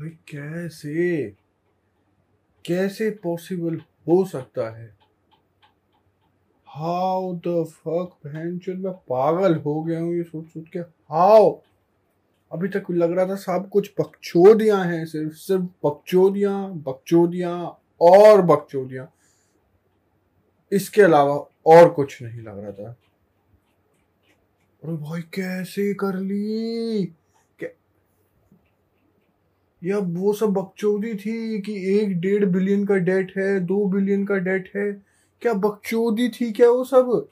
भाई, कैसे? कैसे पॉसिबल हो सकता है? हाउ द फक बहन मैं पागल हो गया हूँ ये सोच सोच के। हाउ अभी तक लग रहा था सब कुछ बकचोदियाँ हैं, सिर्फ़ सिर्फ़ बकचोदियाँ बकचोदियाँ और बकचोदियाँ। इसके अलावा और कुछ नहीं लग रहा था। अरे भाई, कैसे कर ली? या वो सब बकचोदी थी कि एक डेढ़ बिलियन का डेट है, दो बिलियन का डेट है? क्या बकचोदी थी क्या वो सब?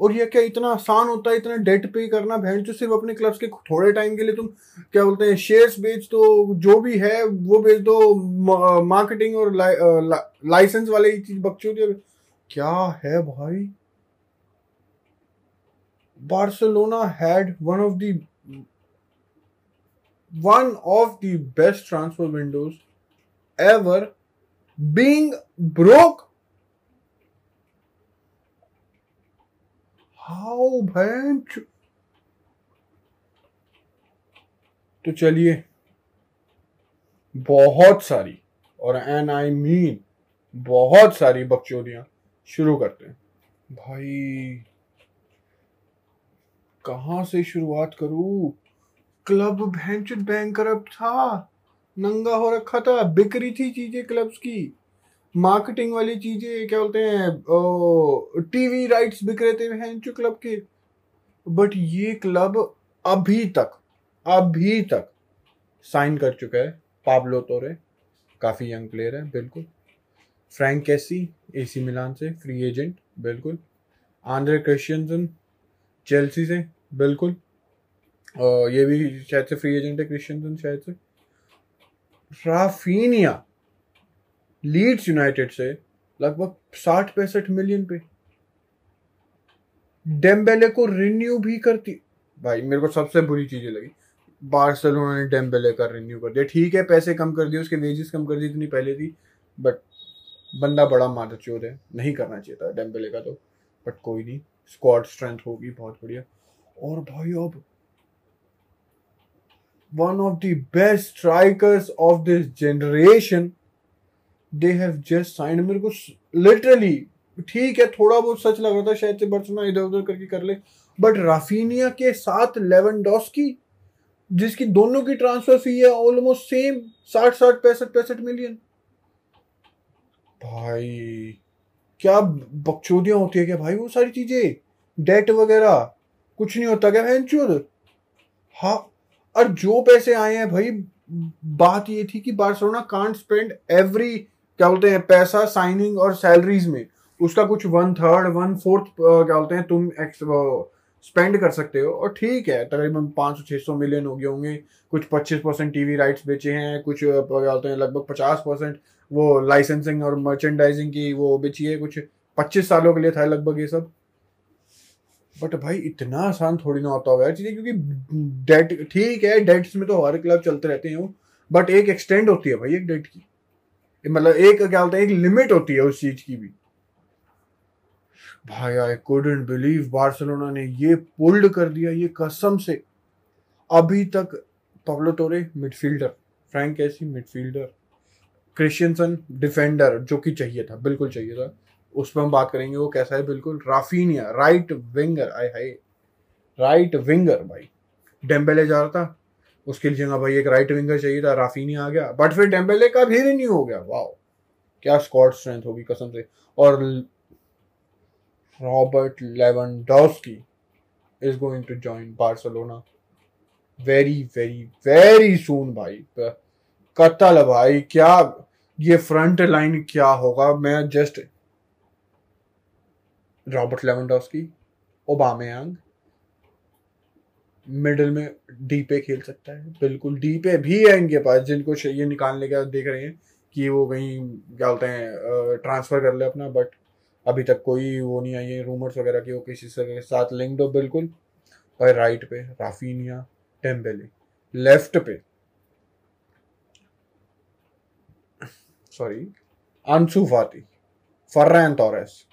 और ये क्या इतना आसान होता है इतना डेट पे करना? बहन जो सिर्फ़ अपने क्लब्स के थोड़े टाइम के लिए तुम क्या बोलते हैं शेयर्स बेच दो, जो भी है, वो बेच दो मार्केटिंग और लाइसेंस वाले चीज़, बकचोदी क्या है भाई? Barcelona had one of one of the best transfer windows ever being broke how भैंस तो चलिए, बहुत सारी, और एन आई मीन बहुत सारी बकचोदियाँ शुरू करते हैं। भाई, कहाँ से शुरुआत करूँ? क्लब भैंस बैंक था। नंगा हो रखा था। बिक्री थी चीज़ें क्लब्स की। मार्केटिंग वाली चीज़ें, क्या बोलते हैं टीवी राइट्स बिक रहे थे हैं जो क्लब के। बट ये क्लब अभी तक अभी तक साइन कर चुका है। पाब्लो तोरे, काफ़ी यंग प्लेयर है, बिल्कुल। फ्रैंक कैसी, एसी मिलान से, फ्री एजेंट, बिल्कुल। आंद्रे क्रिश्चियनसन चेल्सी से, बिल्कुल। ये भी शायद से फ्री एजेंट है क्रिश्चियनसन शायद से। राफीनिया लीड्स यूनाइटेड से लगभग साठ पैंसठ मिलियन पे। डेम्बेले को रिन्यू भी करती। भाई, मेरे को सबसे बुरी चीज़ें लगी। बार्सिलोना ने डेम्बेले का रिन्यू कर दिया। ठीक है, पैसे कम कर दिए, उसके वेजेस कम कर दी इतनी पहले थी। बट बंदा बड़ा मादर चोर है। नहीं करना चाहिए था डेम्बेले का तो। बट कोई नहीं। स्क्वाड स्ट्रेंथ होगी, बहुत बढ़िया। और भाई, अब one of the best strikers of this generation they have just sign मेरे को लिटरली ठीक है, थोड़ा बहुत सच लग रहा था, शायद से बर्सना इधर उधर करके कर ले। बट राफीनिया के साथ लेवन डॉस की जिसकी दोनों की ट्रांसफ़र फ़ी है ऑलमोस्ट सेम साठ साठ, पैंसठ पैंसठ मिलियन भाई, क्या बकचोदियाँ होती है क्या भाई वो सारी चीज़ें? डेट वगैरह, कुछ नहीं होता क्या? है हाँ और जो पैसे आए हैं भाई, बात ये थी कि बार्सिलोना कांट स्पेंड एवरी क्या बोलते हैं, पैसा साइनिंग और सैलरीज में। उसका कुछ वन थर्ड वन फोर्थ क्या बोलते हैं, तुम एक्स स्पेंड कर सकते हो। और ठीक है, तकरीबन पाँच सौ छः सौ मिलियन हो गए होंगे। कुछ पच्चीस परसेंट टी राइट्स बेचे हैं, कुछ क्या बोलते हैं, लगभग पचास परसेंट वो लाइसेंसिंग और मर्चेंडाइजिंग की वो बेची है। कुछ पच्चीस सालों के लिए था लगभग ये सब। बट भाई, इतना आसान थोड़ी ना होता होगा चीज़ें, क्योंकि डेट ठीक है डेट्स में तो हर क्लब चलते रहते हैं बट एक एक्सटेंड होती है भाई, एक डेट की। मतलब एक क्या बोलते हैं, एक लिमिट होती है उस चीज़ की भी। भाई आई कुडंट बिलीव बार्सिलोना ने ये पुल्ड कर दिया ये कसम से। अभी तक Pablo Torre midfielder Franck Kessie midfielder Christensen defender जो कि चाहिए था, बिल्कुल चाहिए था। उस पर हम बात करेंगे, वो कैसा है? बिल्कुल, Raphinha right winger I high right winger भाई। डेम्बेले जा रहा था, उसके लिए जगह भाई, एक राइट विंगर चाहिए था राफीनी आ गया। बट फिर डेम्बेले का भी रिन्यू हो गया वाओ क्या स्कॉट स्ट्रेंथ होगी, कसम से। और Robert Lewandowski is going to join Barcelona very very very soon भाई। कत्ल भाई, क्या, ये फ्रंट लाइन क्या होगा? मैं just Robert Lewandowski Aubameyang, middle में डी पे खेल सकता है। बिल्कुल डी पे भी है इनके पास, जिनको ये निकालने का देख रहे हैं कि वो कहीं, क्या बोलते हैं ट्रांसफ़र कर ले अपना बट अभी तक कोई वो नहीं आई है रूमर्स वगैरह की वो किसी से साथ लिंक्ड हो बिल्कुल। और राइट पे राफीनिया टेम्बेले लेफ़्ट पे। Sorry Ansu Fati Ferran Torres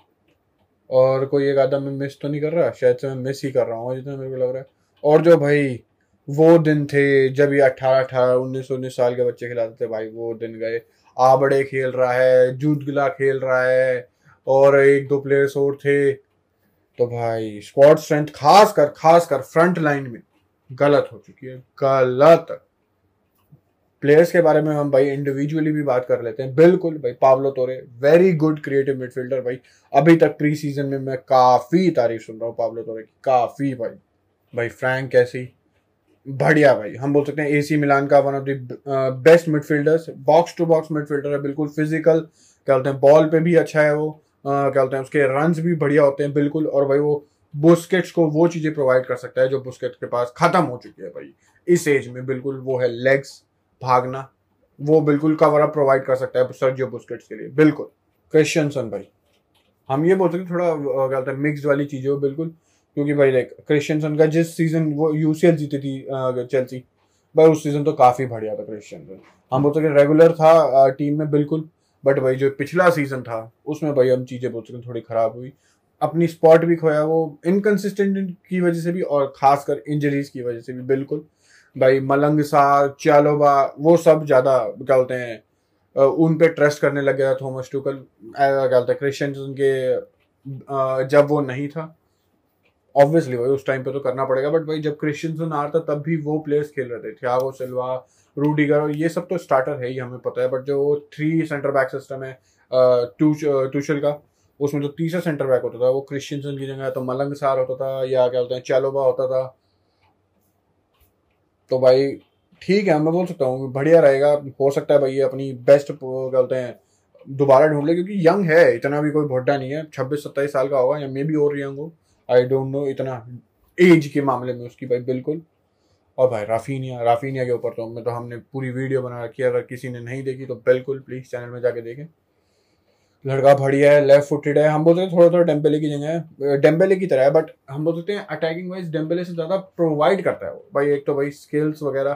और कोई एक आदम मैं मिस तो नहीं कर रहा, शायद से मैं मिस ही कर रहा हूँ, जितना मेरे को लग रहा है। और जो भाई, वो दिन थे जब ये अट्ठारह अठारह, उन्नीस उन्नीस साल के बच्चे खिलाते थे भाई, वो दिन गए। आबड़े खेल रहा है जूत गिला खेल रहा है, और एक दो प्लेयर्स और थे। तो भाई स्क्वाड स्ट्रेंथ खास कर खास कर फ्रंट लाइन में गलत हो चुकी है, गलत। प्लेयर्स के बारे में हम भाई इंडिविजुअली भी बात कर लेते हैं। बिल्कुल भाई पावलो तोरे वेरी गुड क्रिएटिव मिडफील्डर भाई। अभी तक प्री सीज़न में मैं काफ़ी तारीफ़ सुन रहा हूँ पावलो तोरे की, काफ़ी भाई। भाई फ्रैंक कैसी? बढ़िया भाई, हम बोल सकते हैं एसी मिलान का one of the best midfielders box to box midfielder है, बिल्कुल फ़िज़िकल क्या बोलते हैं बॉल पे भी अच्छा है वो क्या बोलते हैं, उसके रन भी बढ़िया होते हैं, बिल्कुल। और भाई वो बुस्केट्स को वो चीज़ें प्रोवाइड कर सकता है जो बुस्केट के पास खत्म हो चुकी है भाई। इस एज में बिल्कुल वो है लेग्स भागना, वो बिल्कुल कवर अप प्रोवाइड कर सकता है सर्जियो बुस्केट्स के लिए। बिल्कुल। क्रिश्चियनसन भाई। हम ये बोल सकते हैं थोड़ा क्या बोलते हैं मिक्सड वाली चीज़ें हो, बिल्कुल। क्योंकि भाई लाइक क्रिश्चियनसन का जिस सीज़न वो यूसीएल जीती थी चेल्सी भाई उस सीज़न तो काफ़ी बढ़िया था क्रिश्चियनसन हम बोल सकते रेगुलर था टीम में, बिल्कुल। बट भाई, जो पिछला सीज़न था, उसमें भाई, हम चीज़ें बोल सकते थोड़ी ख़राब हुई। अपनी स्पॉट भी खोया, वो इनकन्सिस्टेंट की वजह से भी और खासकर इंजरीज की वजह से भी, बिल्कुल। भाई मलंग सा चालोबा वो सब ज़्यादा, क्या बोलते हैं उन पे ट्रस्ट करने लग गया थॉमस टूकल। क्या बोलते हैं क्रिश्चियन उनके जब वो नहीं था। ऑब्वियसली भाई, उस टाइम पे तो करना पड़ेगा बट भाई जब क्रिश्चियन आ रहा था, तब भी वो प्लेयर्स खेल रहे थे। थियागो सिल्वा रूडीगर ये सब तो स्टार्टर है ही, हमें पता है बट जो थ्री सेंटर बैक सिस्टम है टूशल का, उसमें जो तीसरा सेंटर बैक होता था, वो क्रिश्चियन की जगह तो मलंग सार होता था, या क्या बोलते हैं चैलोबा होता था। तो भाई, ठीक है, मैं बोल सकता हूँ, बढ़िया रहेगा। हो सकता है भाई अपनी बेस्ट बोलते हैं, दोबारा ढूंढ ले, क्योंकि यंग है, इतना भी कोई भोटा नहीं है। छब्बीस, सत्ताईस साल का होगा, या मे भी और यंग हो। आई डोंट नो इतना एज के मामले में उसकी भाई, बिल्कुल। और भाई, राफीनिया राफीनिया के ऊपर तो मैं तो हमने पूरी वीडियो बना रखी है, अगर किसी ने नहीं देखी तो बिल्कुल प्लीज़ चैनल में जाके देखें। लड़का बढ़िया है लेफ़्ट फुटेड है, हम बोलते हैं थोड़ा थोड़ा डेम्बेले की जगह डेम्बेले की तरह है बट हम बोलते हैं अटैकिंग वाइज डेम्बेले से ज़्यादा प्रोवाइड करता है वो। भाई एक तो भाई स्किल्स वगैरह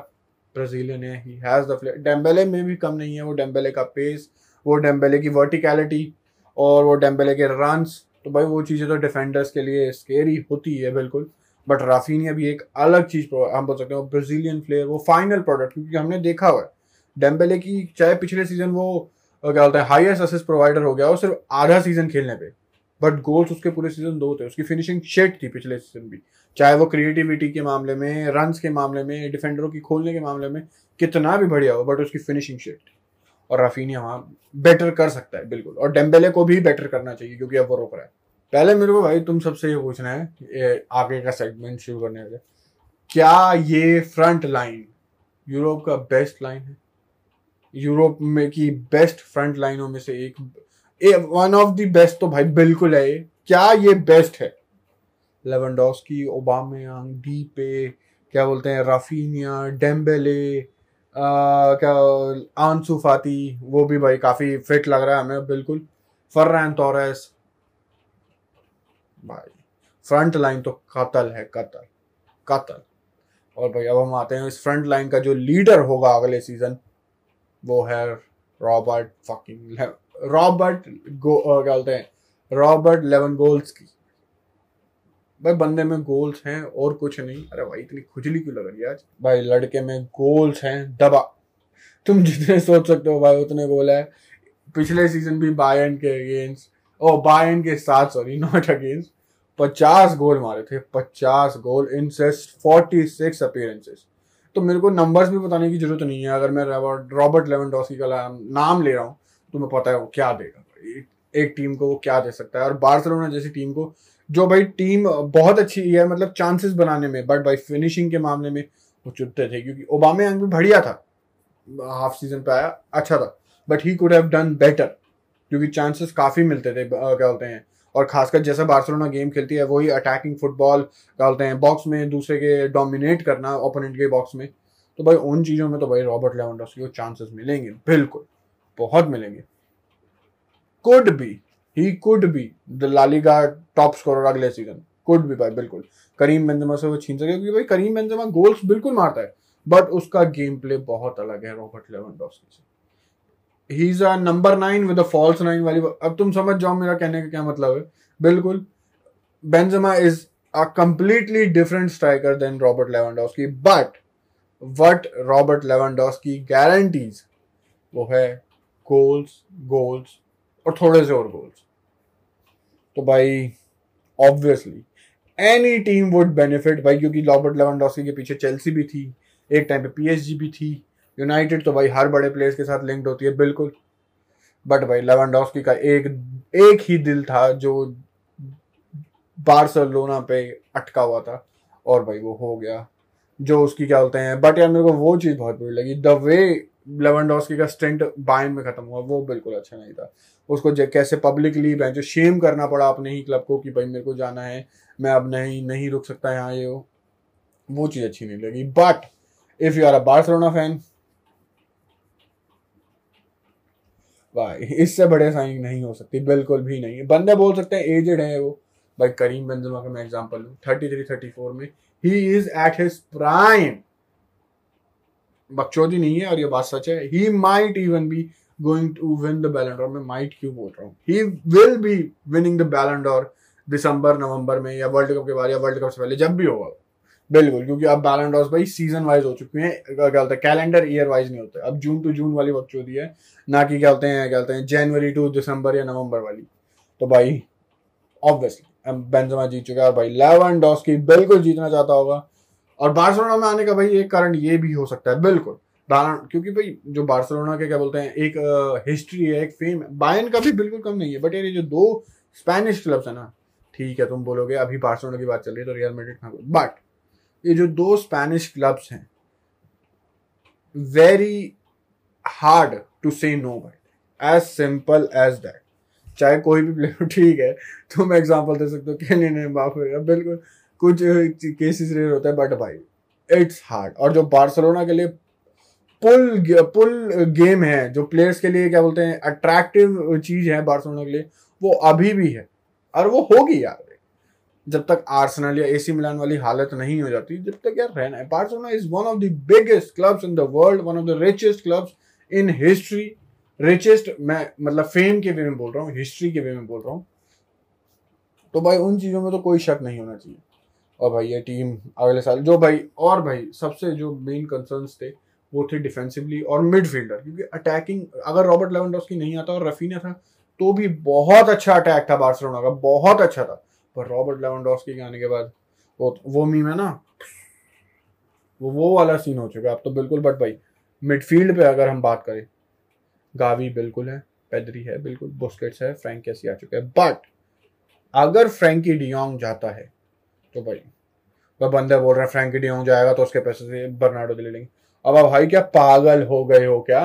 ब्राजीलियन है ही हैज़ द फ्लेयर डेम्बेले में भी कम नहीं है, वो डेम्बेले का पेस वो डेम्बेले की वर्टिकलिटी और वो डेम्बेले के रन्स तो भाई वो चीज़ें तो डिफेंडर्स के लिए स्केरी होती है, बिल्कुल। बट राफीनिया भी एक अलग चीज़ हम बोल सकते हैं ब्राजीलियन प्लेयर वो फाइनल प्रोडक्ट क्योंकि हमने देखा हुआ है। डेम्बेले की, चाहे पिछले सीज़न वो क्या बोलते हैं हाईएस्ट असिस्ट प्रोवाइडर हो गया वो सिर्फ़ आधा सीज़न खेलने पे। बट गोल्स उसके पूरे सीज़न दो थे। उसकी फिनिशिंग शेट थी पिछले सीज़न भी। चाहे वो क्रिएटिविटी के मामले में रन के मामले में डिफेंडरों की खोलने के मामले में कितना भी बढ़िया हो बट उसकी फिनिशिंग शेट थी। और रफीनिया वहाँ बेटर कर सकता है, बिल्कुल। और डेम्बेले को भी बेटर करना चाहिए, क्योंकि अब वो रोक रहा है। पहले मेरे को भाई, तुम सबसे ये पूछना है आगे का सेगमेंट शुरू करने के क्या ये फ्रंट लाइन यूरोप का बेस्ट लाइन है? यूरोप में की बेस्ट फ्रंट लाइनों में से एक। वन ऑफ़ द बेस्ट तो भाई बिल्कुल है क्या ये बेस्ट है? लेवनडॉस्की ओबामयांग डी पे क्या बोलते हैं राफीनिया डेम्बेले क्या आँसू फाती वो भी भाई काफ़ी फिट लग रहा है हमें बिल्कुल। फर्रैन तोरेस भाई फ्रंट लाइन तो कतल है, कतल कतल। और भाई अब हम आते हैं इस फ्रंट लाइन का जो लीडर होगा अगले सीज़न वो है रॉबर्ट फकिंग रॉबर्ट क्या हैं? रॉबर्ट लेवन गोल्स की भाई, बंदे में गोल्स हैं और कुछ नहीं। अरे भाई, इतनी खुजली क्यों लग रही है आज? भाई, लड़के में गोल्स हैं, दबा। तुम जितने सोच सकते हो भाई, उतने गोल है। पिछले सीज़न भी बायन के अगेंस्ट ओ बायन के साथ सॉरी नॉट अगेंस्ट पचास गोल मारे थे, पचास goal in forty six appearances तो मेरे को नंबर्स भी बताने की ज़रूरत नहीं है। अगर मैं रॉबर्ट लेवेंडोस्की का नाम ले रहा हूँ तो मैं पता है वो क्या देगा। एक, एक टीम को वो क्या दे सकता है। और बार्सिलोना जैसी टीम को जो भाई टीम बहुत अच्छी है मतलब चांसेस बनाने में बट भाई फिनिशिंग के मामले में वो चुपते थे क्योंकि ओबामे भी बढ़िया था। हाफ़ सीज़न पे आया अच्छा था। But he could have done better क्योंकि चांसेस काफ़ी मिलते थे क्या बोलते हैं और खासकर जैसे बार्सिलोना गेम खेलती है, वही अटैकिंग फुटबॉल डालते हैं बॉक्स में दूसरे के डोमिनेट करना ओपोनेंट के बॉक्स में। तो भाई उन चीज़ों में तो भाई रॉबर्ट लेवेंडोस्की को चांसेस मिलेंगे, बिल्कुल, बहुत मिलेंगे। Could be he could be the LaLiga top scorer अगले सीज़न कुड भी भाई, बिल्कुल। करीम बेंजेमा से वो छीन सके, क्योंकि भाई करीम बेंजेमा गोल्स बिल्कुल मारता है बट उसका गेम प्ले बहुत अलग है रॉबर्ट लेवेंडोस्की से। He a number nine with false nine वाली अब तुम समझ जाओ मेरा कहने का क्या मतलब है। बिल्कुल। Benzema is a completely different striker than Robert Lewandowski but what Robert Lewandowski की गारंटीज वो है गोल्स गोल्स और थोड़े से और गोल्स तो भाई obviously any team would benefit भाई, क्योंकि रॉबर्ट लेवनडॉस्की के पीछे चेल्सी भी थी, एक टाइम पे पीएसजी भी थी यूनाइटेड तो भाई हर बड़े प्लेयर्स के साथ लिंक्ड होती है, बिल्कुल। बट भाई लेवनडॉस्की का एक एक ही दिल था जो बार्सलोना पे अटका हुआ था। और भाई वो हो गया, जो उसकी क्या बोलते हैं बट यार मेरे को वो चीज़ बहुत बुरी लगी। द वे लेवनडॉस्की का स्टेंट बाइन में खत्म हुआ, वो बिल्कुल अच्छा नहीं था। उसको कैसे पब्लिकली जो शेम करना पड़ा अपने ही क्लब को कि भाई मेरे को जाना है, मैं अब नहीं नहीं रुक सकता यहाँ, ये हो वो चीज़ अच्छी नहीं लगी। But if you are a Barcelona fan भाई, इससे बड़े साइन नहीं हो सकती, बिल्कुल भी नहीं है। बंदे बोल सकते हैं एजेड है वो। भाई, करीम बेंजमा का मैं एग्जांपल लूँ 33 34 में he is at his prime बकचोदी नहीं है और ये बात सच है। He might even be going to win the Ballon d'Or मैं माइट क्यों बोल रहा हूँ? He will be winning the Ballon d'Or दिसंबर, नवंबर में या वर्ल्ड कप के बाद या वर्ल्ड कप से पहले, जब भी होगा बिल्कुल, क्योंकि अब बैलेंडोर्स भाई सीज़न वाइज हो चुके हैं। क्या होता है? कैलेंडर ईयर वाइज नहीं होता। अब जून टू जून वाली वक्त होती है। ना कि क्या होते हैं, क्या हैं जनवरी टू दिसंबर या नवंबर वाली। तो भाई ऑब्वियसली बेंजमा जीत चुका है भाई लेवन की बिल्कुल जीतना चाहता होगा। और बार्सिलोना में आने का भाई एक कारण ये भी हो सकता है। बिल्कुल क्योंकि भाई जो बार्सिलोना के क्या बोलते हैं, एक हिस्ट्री है, एक फेम है। बायन का भी बिल्कुल कम नहीं है बट ये जो दो स्पेनिश क्लब्स है ना, ठीक है, तुम बोलोगे, अभी बार्सिलोना की बात चल रही है तो रियल मेड्रिड बट ये जो दो स्पेनिश क्लब्स हैं very hard to say no भाई एज सिंपल एज दैट चाहे कोई भी प्लेयर ठीक है, तुम एग्जांपल दे सकते हो कैलियन एम्बापे बिल्कुल, कुछ केसेस रेयर होता है बट भाई इट्स हार्ड और जो बार्सिलोना के लिए पुल पुल गेम है, जो प्लेयर्स के लिए क्या बोलते हैं अट्रैक्टिव चीज़ है बार्सिलोना के लिए, वो अभी भी है। और वो होगी यार। जब तक आर्सेनल या एसी मिलान वाली हालत नहीं हो जाती, जब तक यार रहना Barcelona is one of the biggest clubs in the world one of the richest clubs in history richest मैं मतलब फेम के वे में बोल रहा हूँ हिस्ट्री के वे में बोल रहा हूँ। तो भाई उन चीज़ों में तो कोई शक नहीं होना चाहिए। और भाई ये टीम अगले साल, जो भाई, और भाई सबसे जो मेन कंसर्न्स थे, वो थे डिफेंसिवली और मिडफील्डर क्योंकि अटैकिंग अगर रॉबर्ट लेवनडॉस्की नहीं आता और रफीना था तो भी बहुत अच्छा अटैक था बार्सिलोना का, बहुत अच्छा था। पर रॉबर्ट लेवनडॉस्की के आने के बाद वो वो मीम है ना। वो वो वाला सीन हो चुका है अब तो बिल्कुल बट भाई मिडफील्ड पे अगर हम बात करें, गावी बिल्कुल है, पेदरी है बिल्कुल, बुस्केट्स है, फ्रैंक कैसी आ चुका है बट अगर फ्रैंकी डियोंग जाता है तो भाई वह बंदे बोल रहे हैं, फ्रैंकी डियोंग जाएगा तो उसके पैसे से बर्नाडो ले लेंगे। अब भाई, क्या पागल हो गए हो क्या?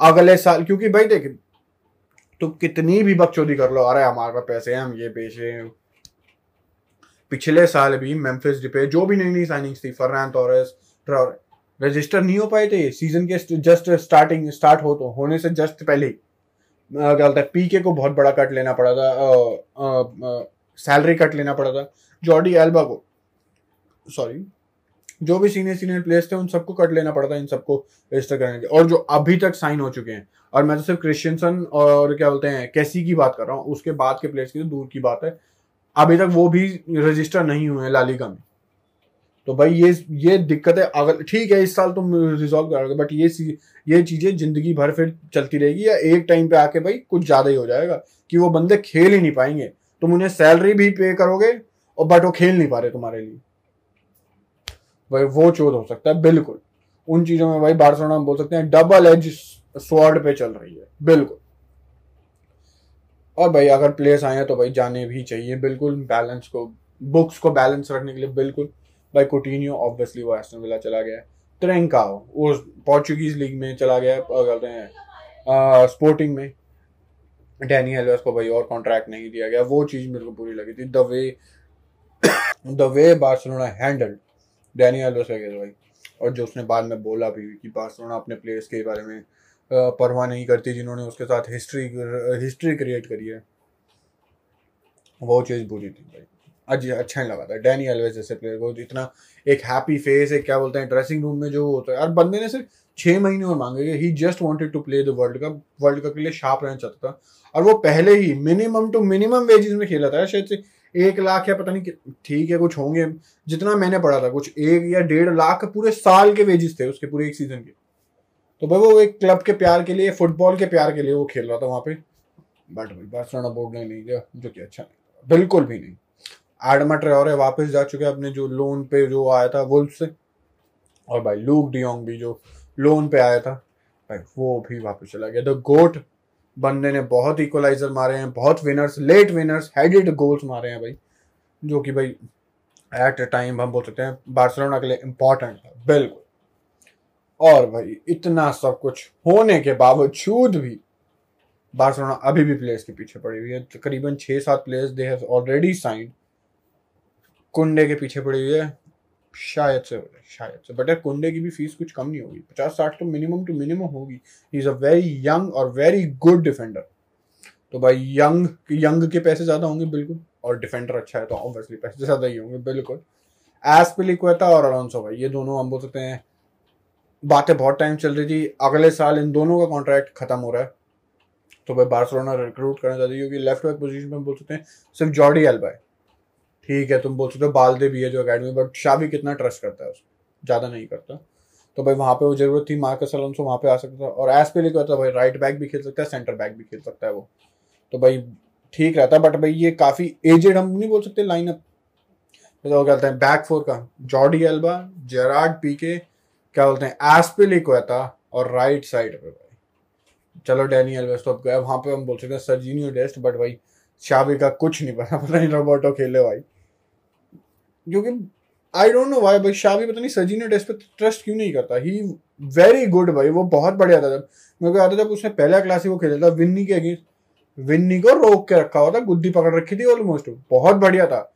अगले साल, क्योंकि भाई देख, तुम कितनी भी बकचोदी कर लो, अरे हमारे पास पैसे हैं, हम ये पेशे पिछले साल भी मेम्फिस डिपे जो भी नई नई साइनिंग्स थी फर्रैन तोरेस रजिस्टर नहीं हो पाए थे। सीज़न के जस्ट स्टार्टिंग स्टार्ट हो तो होने से जस्ट पहले क्या बोलता है पीके को बहुत बड़ा कट लेना पड़ा था सैलरी कट लेना पड़ा था। जॉर्डी एल्बा को सॉरी जो भी सीनियर सीनियर प्लेयर्स थे, उन सबको कट लेना पड़ा था, इन सबको रजिस्टर करने के। और जो अभी तक साइन हो चुके हैं, और मैं तो सिर्फ़ क्रिश्चियनसन और क्या बोलते हैं कैसी की बात कर रहा हूँ, उसके बाद के प्लेयर्स की तो दूर की बात है। अभी तक वो भी रजिस्टर नहीं हुए हैं लालिका में। तो भाई ये ये दिक्कत है। अगर, ठीक है, इस साल तुम रिजॉल्व करोगे बट ये ये चीज़ें ज़िंदगी भर फिर चलती रहेगी या एक टाइम पे आके भाई कुछ ज़्यादा ही हो जाएगा कि वो बंदे खेल ही नहीं पाएँगे। तुम उन्हें सैलरी भी पे करोगे और बट वो खेल नहीं पा रहे तुम्हारे लिए। भाई वो चोट हो सकता है, बिल्कुल। उन चीज़ों में भाई बार्सिलोना बोल सकते हैं डबल एज स्वॉर्ड पे चल रही है, बिल्कुल। और भाई, अगर प्लेयर्स आए हैं तो भाई जाने भी चाहिए, बिल्कुल बैलेंस को बुक्स को बैलेंस रखने के लिए बिल्कुल। भाई कोटिनियो ऑब्वियसली वो एस्टन विला चला गया ट्रेंका वो पोर्चुगीज लीग में चला गया कहते हैं स्पोर्टिंग में। डैनी एलवेस को भाई और कॉन्ट्रैक्ट नहीं दिया गया, वो चीज़ मेरे को बुरी लगी थी। The way the way Barcelona handle Dani Alves वगैरह भाई, और जो उसने बाद में बोला भी कि बार्सिलोना अपने प्लेयर्स के बारे में परवाह नहीं करती जिन्होंने उसके साथ हिस्ट्री हिस्ट्री क्रिएट करी है। वो चीज़ बुरी थी भाई। आज अच्छा नहीं लगा था। डैनी एलवेज जैसे प्लेयर को इतना एक हैप्पी फेस एक क्या बोलते हैं ड्रेसिंग रूम में जो होता है। और बंदे ने सिर्फ़ छः महीने और मांगे he just wanted to play the world cup world cup के लिए शार्प रहना चाहता था। और वो पहले ही मिनिमम टू मिनिमम वेजेस में खेला था। शायद से एक लाख या पता नहीं ठीक है, कुछ होंगे। जितना मैंने पढ़ा था, कुछ एक या डेढ़ लाख पूरे साल के वेजेस थे उसके, पूरे एक सीज़न के। तो भाई वो एक क्लब के प्यार के लिए, फुटबॉल के प्यार के लिए वो खेल रहा था वहाँ पे। बट भाई बार्सिलोना बोर्ड ने नहीं दिया जो कि अच्छा नहीं बिल्कुल भी नहीं। एडमा ट्रेओरे वापस जा चुके अपने जो लोन पे जो आया था वुल्फ से। और भाई लूक डियोंग भी जो लोन पे आया था, भाई वो भी वापस चला गया। द गोट बंदे ने बहुत इक्वलाइजर मारे हैं, बहुत winners late winners headed goals मारे हैं भाई। जो कि भाई एट अ टाइम हम बोल सकते हैं बार्सिलोना के लिए इम्पोर्टेंट था, बिल्कुल। और भाई, इतना सब कुछ होने के बावजूद भी बार्सिलोना अभी भी प्लेयर्स के पीछे पड़ी हुई है। तकरीबन छः सात players they have already signed Kounde के पीछे पड़ी हुई है। शायद से शायद से। बट यार, कुंडे की भी फ़ीस कुछ कम नहीं होगी। पचास साठ तो मिनिमम टू मिनिमम होगी। He is a very young और वेरी गुड डिफेंडर तो भाई यंग यंग के पैसे ज़्यादा होंगे, बिल्कुल। और डिफेंडर अच्छा है तो ऑब्वियसली पैसे ज़्यादा ही होंगे, बिल्कुल। एस एसपिलिक्वेटा और अलोंसो भाई, ये दोनों हम बोल सकते हैं बातें बहुत टाइम चल रही थी। अगले साल इन दोनों का कॉन्ट्रैक्ट खत्म हो रहा है। तो भाई बार्सिलोना रिक्रूट करना चाहती है क्योंकि लेफ़्ट बैक पोजीशन में बोल सकते हैं सिर्फ़ जॉर्डी एल्बा है। ठीक है, तुम बोल सकते हो बालदे भी है जो अकेडमी बट शाबी कितना ट्रस्ट करता है उसको? ज़्यादा नहीं करता। तो भाई वहाँ पे वो ज़रूरत थी मार्कस अलोंसो वहाँ पे आ सकता था। और एसपिलिक होता भाई राइट बैक भी खेल सकता है सेंटर बैक भी खेल सकता है वो। तो भाई ठीक रहता है बट भाई ये काफ़ी एजेड हम नहीं बोल सकते लाइनअप जैसा वो कहते हैं बैक फोर का जॉर्डी एल्बा जेराड पीके क्या बोलते हैं एस्पिलिक होता और राइट साइड पे भाई। चलो डैनियल वेस्ट अब गया वहाँ पे हम बोल सकते हैं सर्जिनियो डेस्ट बट भाई शाबी का कुछ नहीं पता पता नहीं रोबोटो खेले भाई। क्योंकि आई डोंट नो वाई भाई शाबी पता नहीं सर्जिनियो डेस्ट पे ट्रस्ट क्यों नहीं करता। ही वेरी गुड भाई, वो बहुत बढ़िया था जब। मेरे को याद है जब उसने पहला क्लास ही वो खेला था विन्नी के अगेंस्ट विन्नी को रोक के रखा हुआ था, गुद्दी पकड़ रखी थी ऑलमोस्ट बहुत बढ़िया था।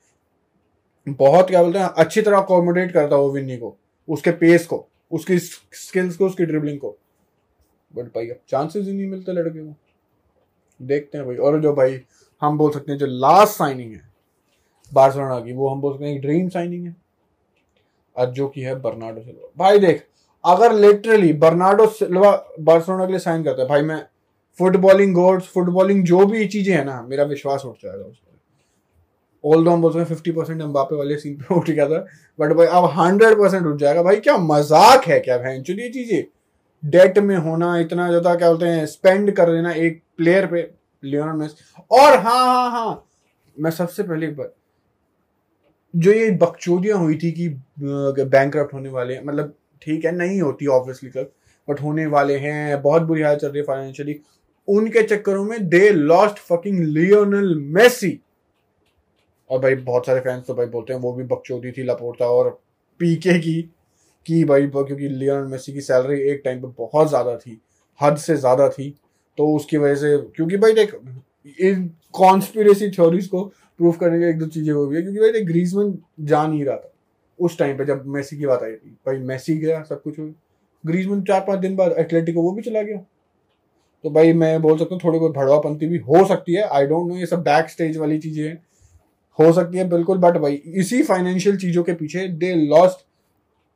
बहुत, क्या बोलते हैं, अच्छी तरह अकोमोडेट करता वो विन्नी को, उसके पेस को। उसकी स्किल्स को, उसकी ड्रिबलिंग को। बट भाई, अब चांसेस ही नहीं मिलते लड़के को। देखते हैं भाई। और जो भाई, हम बोल सकते हैं जो लास्ट साइनिंग है, बार्सिलोना की, वो हम बोल सकते हैं ड्रीम साइनिंग है। आज जो की है बर्नाडो सिल्वा। भाई देख, अगर लिटरली बर्नाडो सिल्वा बार्सिलोना के लिए साइन करता है, भाई मैं फुटबॉलिंग गोल्स फुटबॉलिंग जो भी चीज़ें है ना, मेरा विश्वास उठ जाएगा उस ऑल दो हम बोलते हैं फिफ्टी परसेंट एम्बापे वाले सीन पे उठ गया था। बट भाई, अब हंड्रेड परसेंट उठ जाएगा। भाई, क्या मज़ाक है क्या बहन? ये चीज़ें। डेट में होना इतना ज़्यादा, क्या बोलते हैं स्पेंड कर देना एक प्लेयर पे लियोनल मेस और हाँ हाँ हाँ मैं सबसे पहले एक बार जो ये बकचोदियाँ हुई थी कि बैंक होने वाले मतलब ठीक है, नहीं होती ऑब्वियसली क्लब बट होने वाले हैं, बहुत बुरी हालत चल रही है फाइनेंशियली उनके चक्करों में they lost fucking Lionel Messi और भाई बहुत सारे फैंस तो भाई बोलते हैं, वो भी बकचोदी थी लपोटा और पीके की, कि भाई क्योंकि लियोनल मेसी की सैलरी एक टाइम पे बहुत ज़्यादा थी, हद से ज़्यादा थी। तो उसकी वजह से, क्योंकि भाई देख, इन कॉन्स्पिरेसी थ्योरीज को प्रूफ करने की एक दो चीज़ें वो भी है, क्योंकि भाई देख ग्रीजमैन जा नहीं रहा था उस टाइम पे जब मेसी की बात आई थी। भाई मेसी गया सब कुछ हो ग्रीजमैन चार पाँच दिन बाद एथलेटिको वो भी चला गया। तो भाई मैं बोल सकता हूँ, थोड़ी बहुत भड़वापंथी भी हो सकती है। आई डोंट नो ये सब बैक स्टेज वाली चीज़ें हैं। हो सकती है, बिल्कुल बट भाई, इसी फाइनेंशियल चीज़ों के पीछे they lost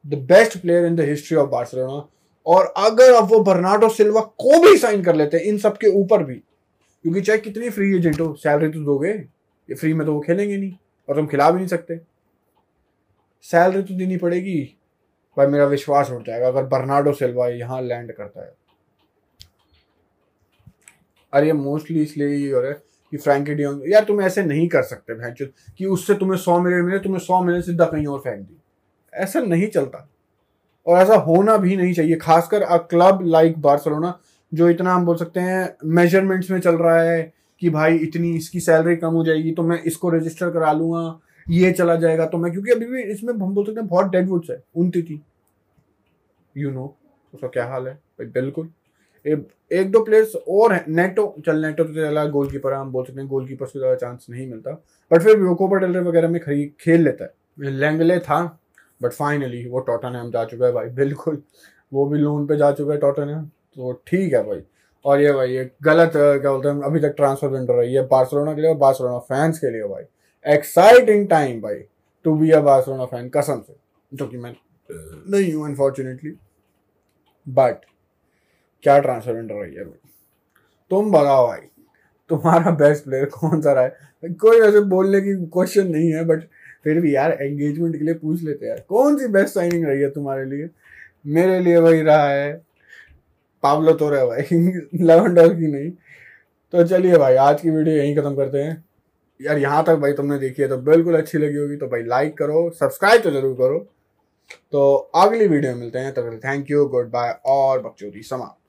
the best player in the history of Barcelona और अगर अब वो बर्नाडो सिल्वा को भी साइन कर लेते हैं इन सब के ऊपर भी, क्योंकि चाहे कितनी फ्री एजेंट हो सैलरी तो दोगे, ये फ्री में तो वो खेलेंगे नहीं, और तुम खिला भी नहीं सकते। सैलरी तो देनी पड़ेगी। भाई, मेरा विश्वास उठ जाएगा अगर बर्नाडो सिल्वा यहाँ लैंड करता है। अरे मोस्टली इसलिए ही हो रहा है। कि फ्रैंकी डियोंग, यार तुम ऐसे नहीं कर सकते भैंस कि उससे तुम्हें सौ मिलियन मिले, तुम्हें सौ मिलियन सीधा कहीं और फेंक दी। ऐसा नहीं चलता। और ऐसा होना भी नहीं चाहिए, खासकर अ क्लब लाइक बार्सलोना, जो इतना हम बोल सकते हैं मेजरमेंट्स में चल रहा है कि भाई इतनी इसकी सैलरी कम हो जाएगी तो मैं इसको रजिस्टर करा लूँगा, ये चला जाएगा तो मैं, क्योंकि अभी भी इसमें हम बोल सकते हैं बहुत डेडवुड्स है, उनती थी। यू नो उसका क्या हाल है? भाई बिल्कुल। एक दो प्लेयर्स और हैं। नेटो चल नेटो तो चला गोल कीपर हम बोल सकते हैं गोल कीपर से ज़्यादा चांस नहीं मिलता। बट फिर भी कोपर डेलरे वगैरह में खरीद खेल लेता है। लेंगले था बट फाइनली वो टॉटनहम जा चुका है भाई बिल्कुल। वो भी लोन पे जा चुका है टोटा टॉटनहम तो ठीक है भाई। और ये भाई ये गलत क्या बोलते हैं अभी तक ट्रांसफ़र विंडो रही है। बार्सिलोना के लिए और बार्सिलोना फैंस के लिए भाई। एक्साइटिंग टाइम भाई to be a Barcelona fan कसम से। जो कि मैं नहीं हूँ अनफॉर्चुनेटली बट क्या ट्रांसफ़र विंडो रही है तुम बताओ भाई। तुम्हारा बेस्ट प्लेयर कौन सा रहा है? कोई वैसे बोलने की क्वेश्चन नहीं है बट फिर भी यार एंगेजमेंट के लिए पूछ लेते हैं यार। कौन सी बेस्ट साइनिंग रही है तुम्हारे लिए? मेरे लिए वही रहा है पावलो तो रहे भाई। लेवन डॉल की नहीं। तो चलिए भाई, आज की वीडियो यहीं खत्म करते हैं। यार, यहाँ तक भाई तुमने देखी है तो बिल्कुल अच्छी लगी होगी तो भाई लाइक करो सब्सक्राइब तो ज़रूर करो। तो अगली वीडियो में मिलते हैं, तब थैंक यू गुड बाय और बकचोदी समाप्त।